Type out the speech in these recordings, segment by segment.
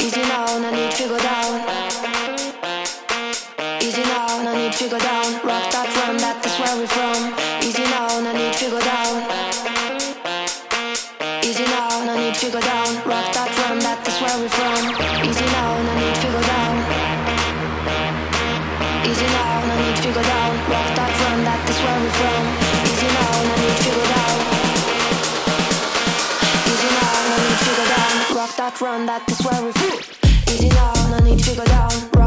Easy now, I need to go down. Easy now, I need to go down. Rock that drum, that is where we from. Easy now, I need to go down. Easy now, I need to go down. Rock that drum, that is where we from. Run that's where we flew Easy now, no need to go down.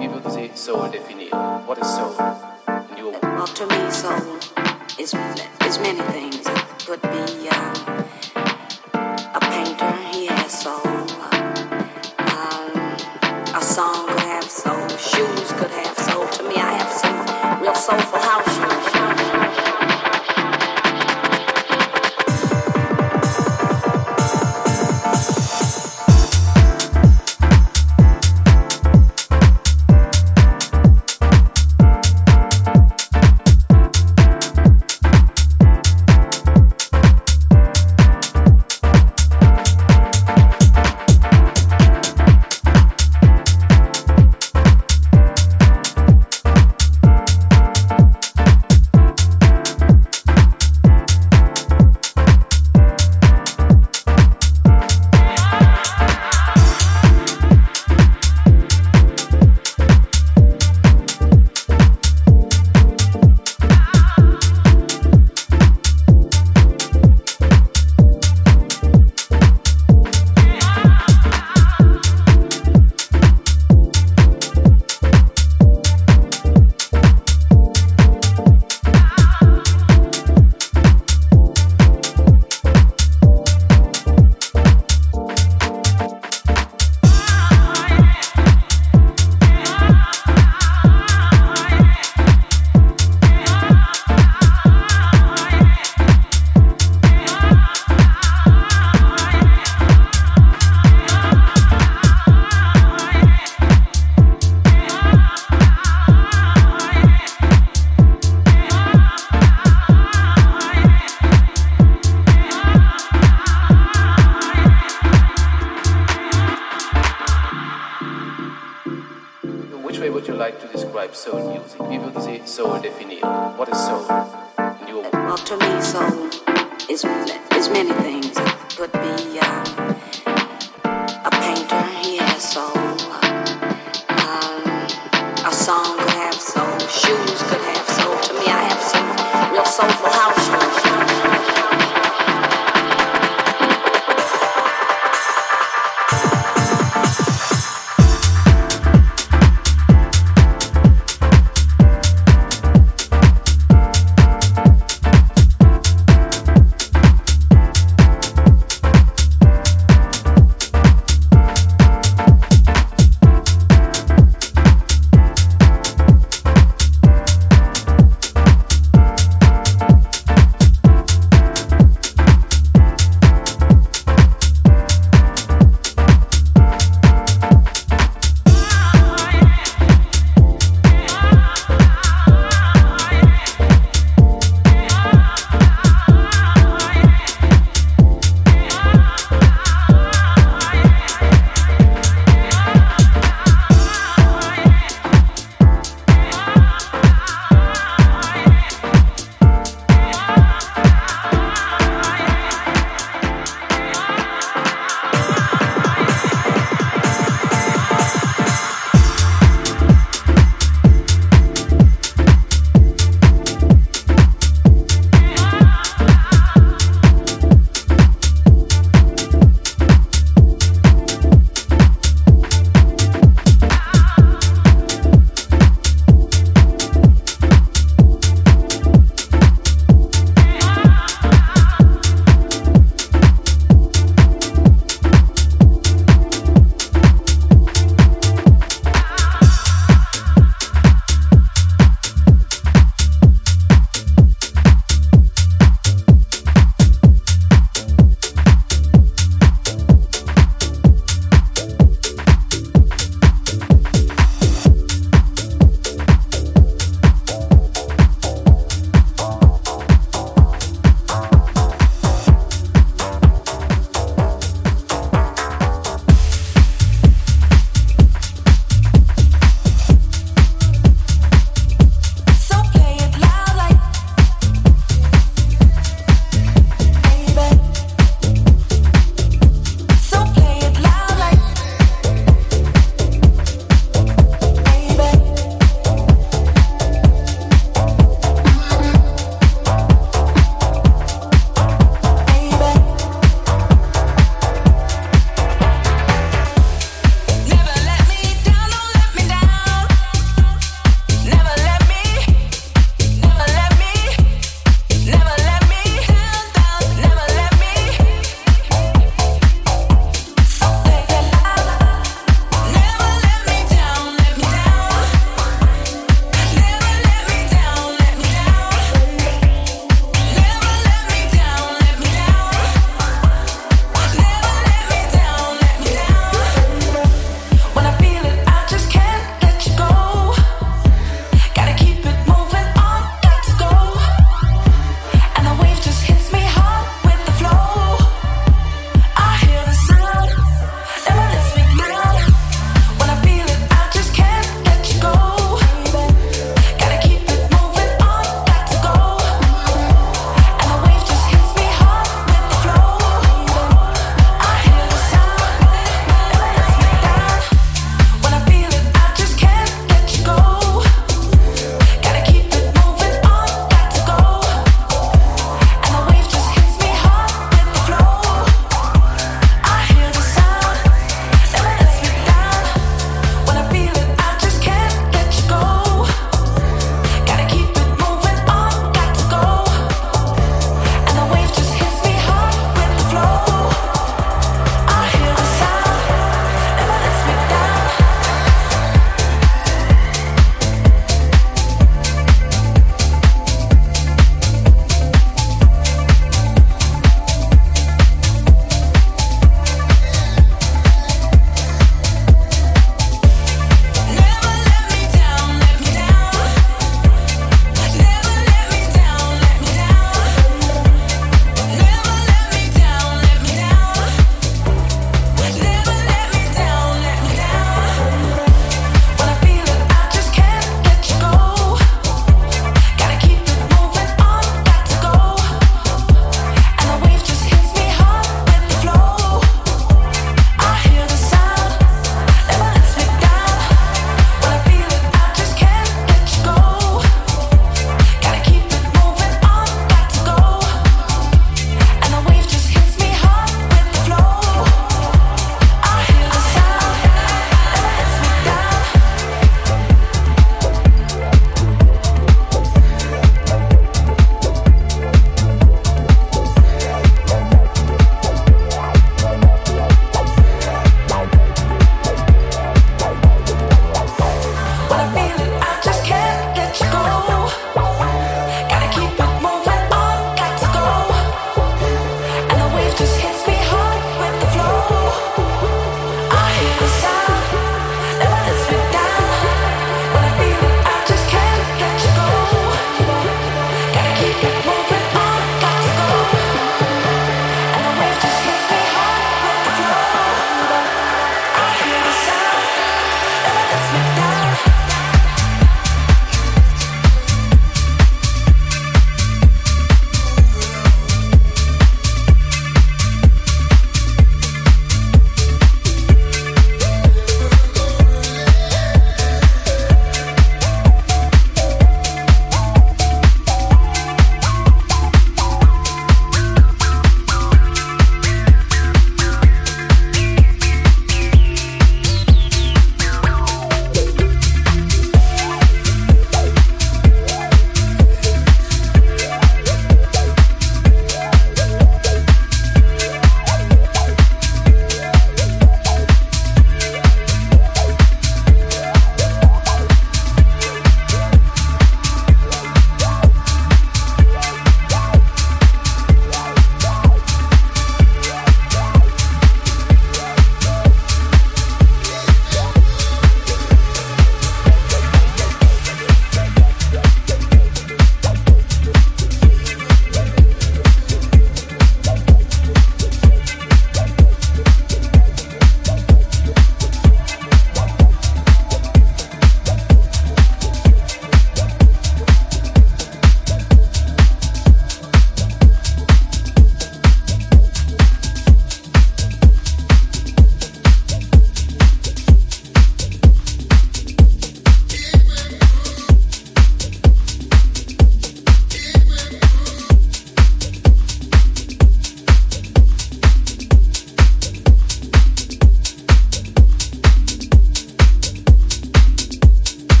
People can say soul definite. What is soul? Well, to me, soul is is many things. It could be um, a painter. He has soul. Uh, um, a song could have soul. Shoes could have soul. To me, I have some real soulful house shoes.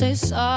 Say sorry,